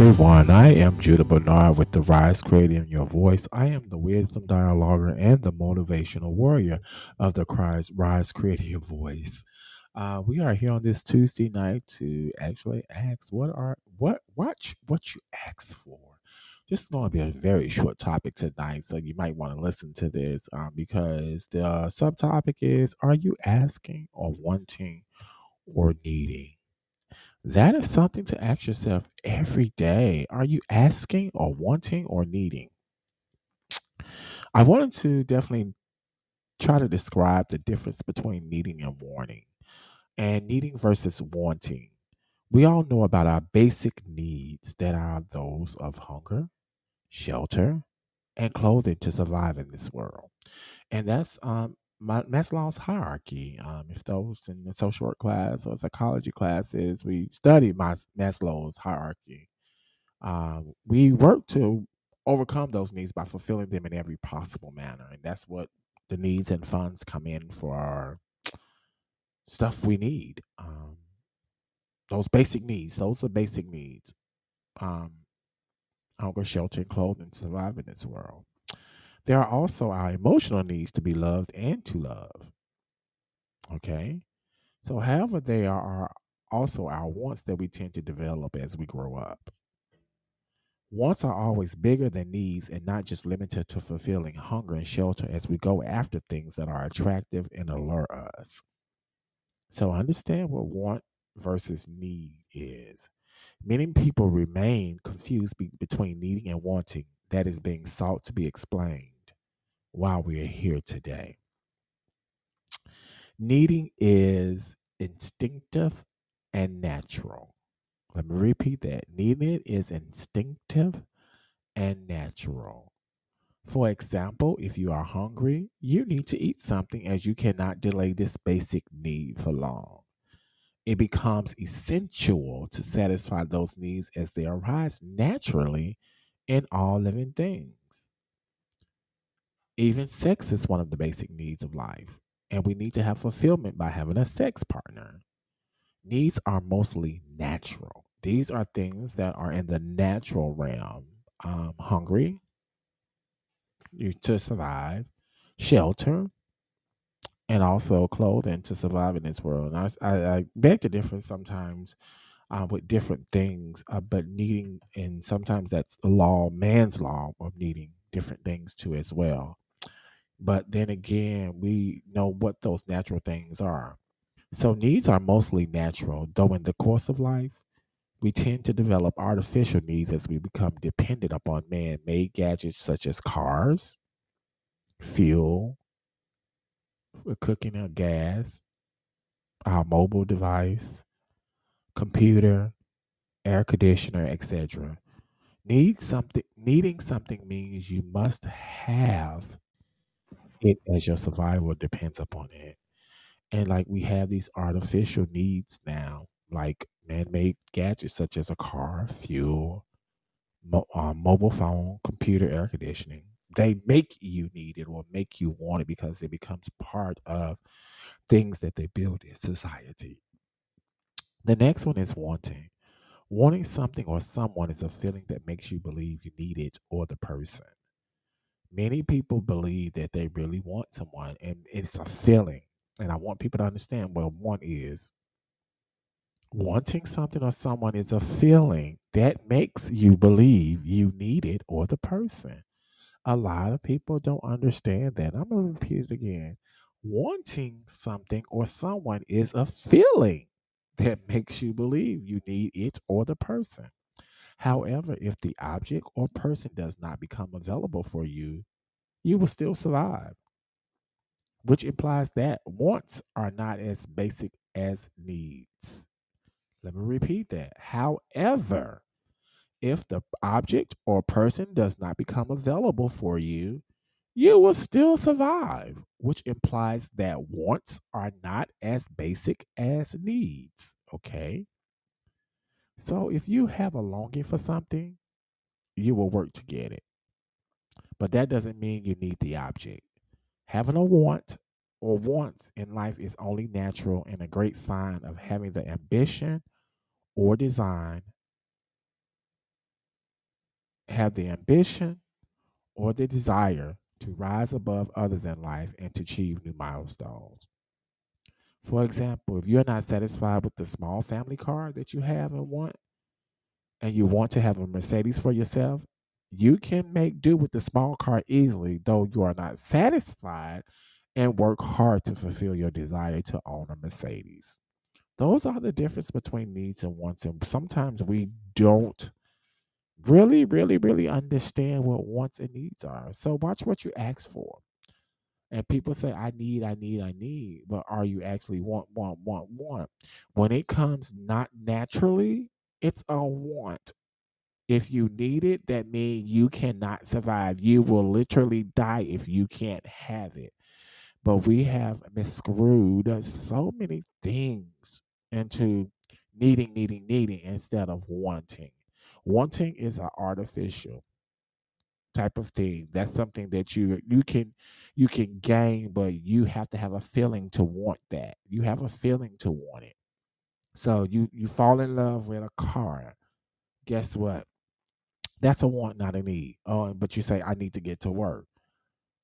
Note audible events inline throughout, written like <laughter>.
everyone. I am Judah Bernard with the Rise Creating Your Voice. I am the wisdom dialoguer and the motivational warrior of the Rise, Rise Creating Your Voice. Uh, we are here on this Tuesday night to actually ask what are what watch what you ask for. This is going to be a very short topic tonight, so you might want to listen to this um, because the subtopic is: Are you asking or wanting or needing? That is something to ask yourself every day. Are you asking or wanting or needing? I wanted to definitely try to describe the difference between needing and wanting, and needing versus wanting. We all know about our basic needs that are those of hunger, shelter, and clothing to survive in this world. And that's um, Maslow's hierarchy. Um, if those in the social work class or psychology classes, we study Mas- Maslow's hierarchy. Um, we work to overcome those needs by fulfilling them in every possible manner, and that's what the needs and funds come in for our stuff we need. Um, those basic needs, those are basic needs. Um, hunger, shelter, and clothing survive in this world. There are also our emotional needs to be loved and to love. Okay? So, however, they are also our wants that we tend to develop as we grow up. Wants are always bigger than needs and not just limited to fulfilling hunger and shelter as we go after things that are attractive and allure us. So, understand what want versus need is. Many people remain confused be- between needing and wanting that is being sought to be explained while we are here today. Needing is instinctive and natural. Let me repeat that. Needing is instinctive and natural. For example, if you are hungry, you need to eat something as you cannot delay this basic need for long. It becomes essential to satisfy those needs as they arise naturally in all living things. Even sex is one of the basic needs of life, and we need to have fulfillment by having a sex partner. Needs are mostly natural. These are things that are in the natural realm. Um, hungry, you to survive, shelter, and also clothing to survive in this world. And I, I, I beg to differ sometimes uh, with different things, uh, but needing, and sometimes that's the law, man's law of needing different things too as well. But then again, we know what those natural things are. So needs are mostly natural, though in the course of life, we tend to develop artificial needs as we become dependent upon man made gadgets such as cars, fuel, uh, cooking or gas, our mobile device, computer, air conditioner, etc. Need something needing something means you must have it as your survival depends upon it. And like we have these artificial needs now, like man-made gadgets such as a car, fuel, mo- uh, mobile phone, computer, air conditioning. They make you need it or make you want it because it becomes part of things that they build in society. The next one is wanting. Wanting something or someone is a feeling that makes you believe you need it or the person. Many people believe that they really want someone and it's a feeling. And I want people to understand what a want is. Wanting something or someone is a feeling that makes you believe you need it or the person. A lot of people don't understand that. I'm going to repeat it again. Wanting something or someone is a feeling that <laughs> makes you believe you need it or the person. However, if the object or person does not become available for you, you will still survive, which implies that wants are not as basic as needs. Let me repeat that. However, if the object or person does not become available for you, you will still survive, which implies that wants are not as basic as needs. Okay. So if you have a longing for something, you will work to get it. But that doesn't mean you need the object. Having a want or wants in life is only natural and a great sign of having the ambition or design have the ambition or the desire to rise above others in life and to achieve new milestones. For example, if you're not satisfied with the small family car that you have and want, and you want to have a Mercedes for yourself, you can make do with the small car easily, though you are not satisfied, and work hard to fulfill your desire to own a Mercedes. Those are the difference between needs and wants. And sometimes we don't really, really, really understand what wants and needs are. So watch what you ask for. And people say, I need, I need, I need. But are you actually want, want, want, want? When it comes not naturally, it's a want. If you need it, that means you cannot survive. You will literally die if you can't have it. But we have miscrewed so many things into needing, needing, needing instead of wanting. Wanting is an artificial type of thing. That's something that you you can you can gain, but you have to have a feeling to want that. You have a feeling to want it. So you you fall in love with a car. Guess what? That's a want, not a need. Oh, but you say I need to get to work.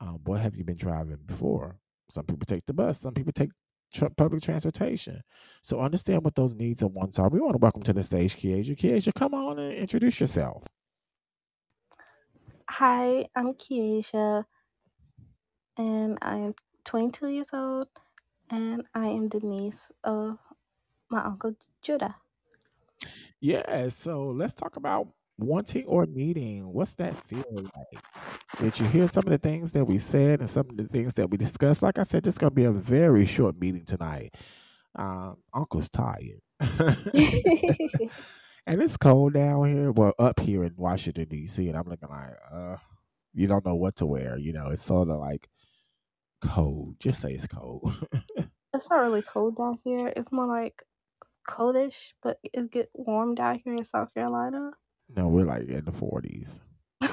Um, what have you been driving before? Some people take the bus. Some people take tr- public transportation. So understand what those needs and wants are. We want to welcome to the stage, Kiesia. Kiesia, come on and introduce yourself. Hi, I'm Kiesia, and I'm 22 years old, and I am the niece of my uncle Judah. Yeah, so let's talk about wanting or needing. What's that feel like? Did you hear some of the things that we said and some of the things that we discussed? Like I said, this is gonna be a very short meeting tonight. Um, Uncle's tired. <laughs> <laughs> and it's cold down here. Well, up here in Washington D.C., and I'm looking like, uh, you don't know what to wear. You know, it's sort of like cold. Just say it's cold. <laughs> it's not really cold down here. It's more like coldish, but it get warm down here in South Carolina. No, we're like in the forties. <laughs> we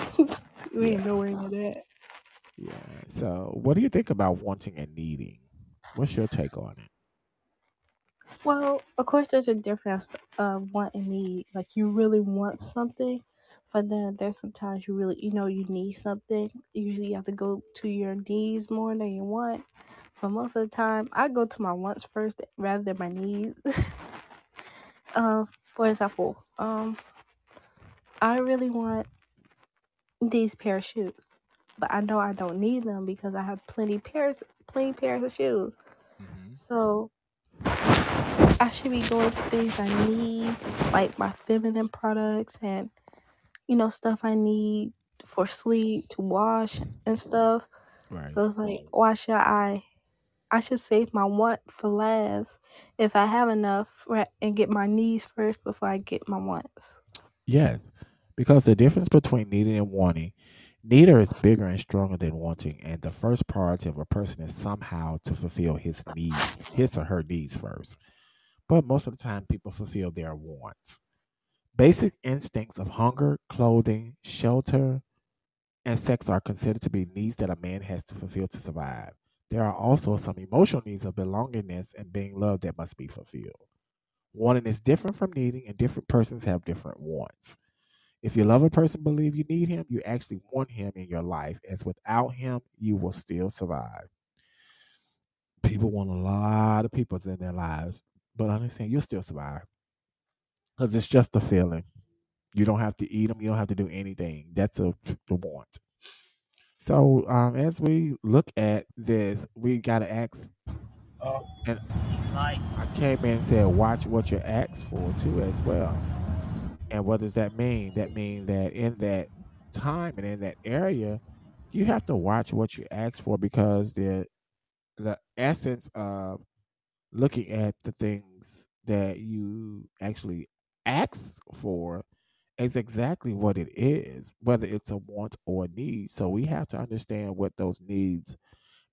yeah. ain't nowhere near that. Yeah. So, what do you think about wanting and needing? What's your take on it? Well, of course, there's a difference of want and need. Like, you really want something, but then there's sometimes you really, you know, you need something. Usually, you have to go to your needs more than you want. But most of the time, I go to my wants first rather than my needs. <laughs> uh, for example, um, I really want these pair of shoes, but I know I don't need them because I have plenty pairs, plenty pairs of shoes. Mm-hmm. So I should be going to things I need, like my feminine products and you know stuff I need for sleep to wash and stuff. Right. So it's like, why should I? I should save my want for last if I have enough right, and get my needs first before I get my wants. Yes, because the difference between needing and wanting, neither is bigger and stronger than wanting, and the first priority of a person is somehow to fulfill his needs, his or her needs first. But most of the time, people fulfill their wants. Basic instincts of hunger, clothing, shelter, and sex are considered to be needs that a man has to fulfill to survive. There are also some emotional needs of belongingness and being loved that must be fulfilled. Wanting is different from needing, and different persons have different wants. If you love a person, believe you need him, you actually want him in your life, as without him, you will still survive. People want a lot of people in their lives, but understand you'll still survive because it's just a feeling. You don't have to eat them. You don't have to do anything. That's a the want. So um, as we look at this, we got to ask. Uh, and I came in and said, watch what you ask for too as well. And what does that mean? That means that in that time and in that area, you have to watch what you ask for because the the essence of looking at the things that you actually ask for is exactly what it is, whether it's a want or a need. So we have to understand what those needs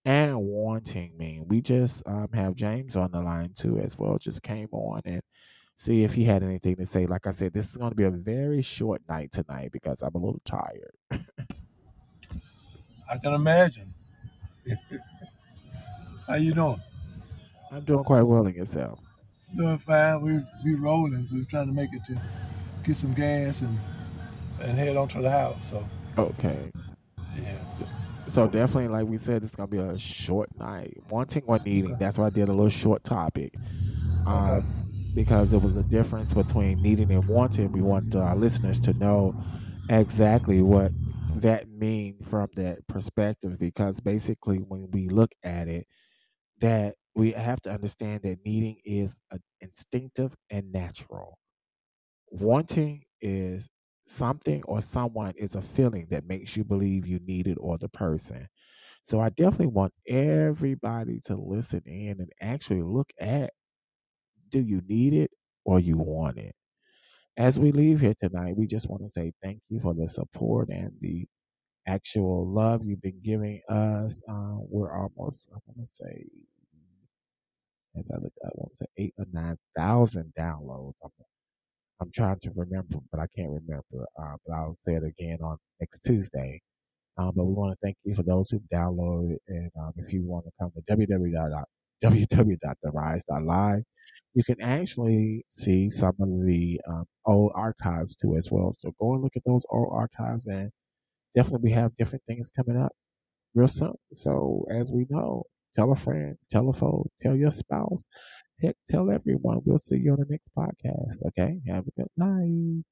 and wanting mean. We just um, have James on the line too, as well. Just came on and see if he had anything to say. Like I said, this is going to be a very short night tonight because I'm a little tired. I can imagine. <laughs> How you doing? I'm doing quite well in yourself. Doing fine. We we rolling, so we're trying to make it to get some gas and and head on to the house. So Okay. yeah, So, so definitely, like we said, it's gonna be a short night. Wanting or needing. That's why I did a little short topic. Um, okay, because there was a difference between needing and wanting. We want our listeners to know exactly what that means from that perspective. Because basically, when we look at it, that we have to understand that needing is instinctive and natural. Wanting is something or someone is a feeling that makes you believe you need it or the person. So I definitely want everybody to listen in and actually look at do you need it or you want it? As we leave here tonight, we just want to say thank you for the support and the actual love you've been giving us. Uh, we're almost, I want to say, as I look, I want to say eight or nine thousand downloads. I'm, I'm trying to remember, but I can't remember. Uh, but I'll say it again on next Tuesday. Um, but we want to thank you for those who downloaded. And um, if you want to come to www.www.therise.live, you can actually see some of the um, old archives too as well. So go and look at those old archives and definitely we have different things coming up real soon. So as we know, tell a friend, tell a foe, tell your spouse, heck, tell everyone. We'll see you on the next podcast. Okay. Have a good night.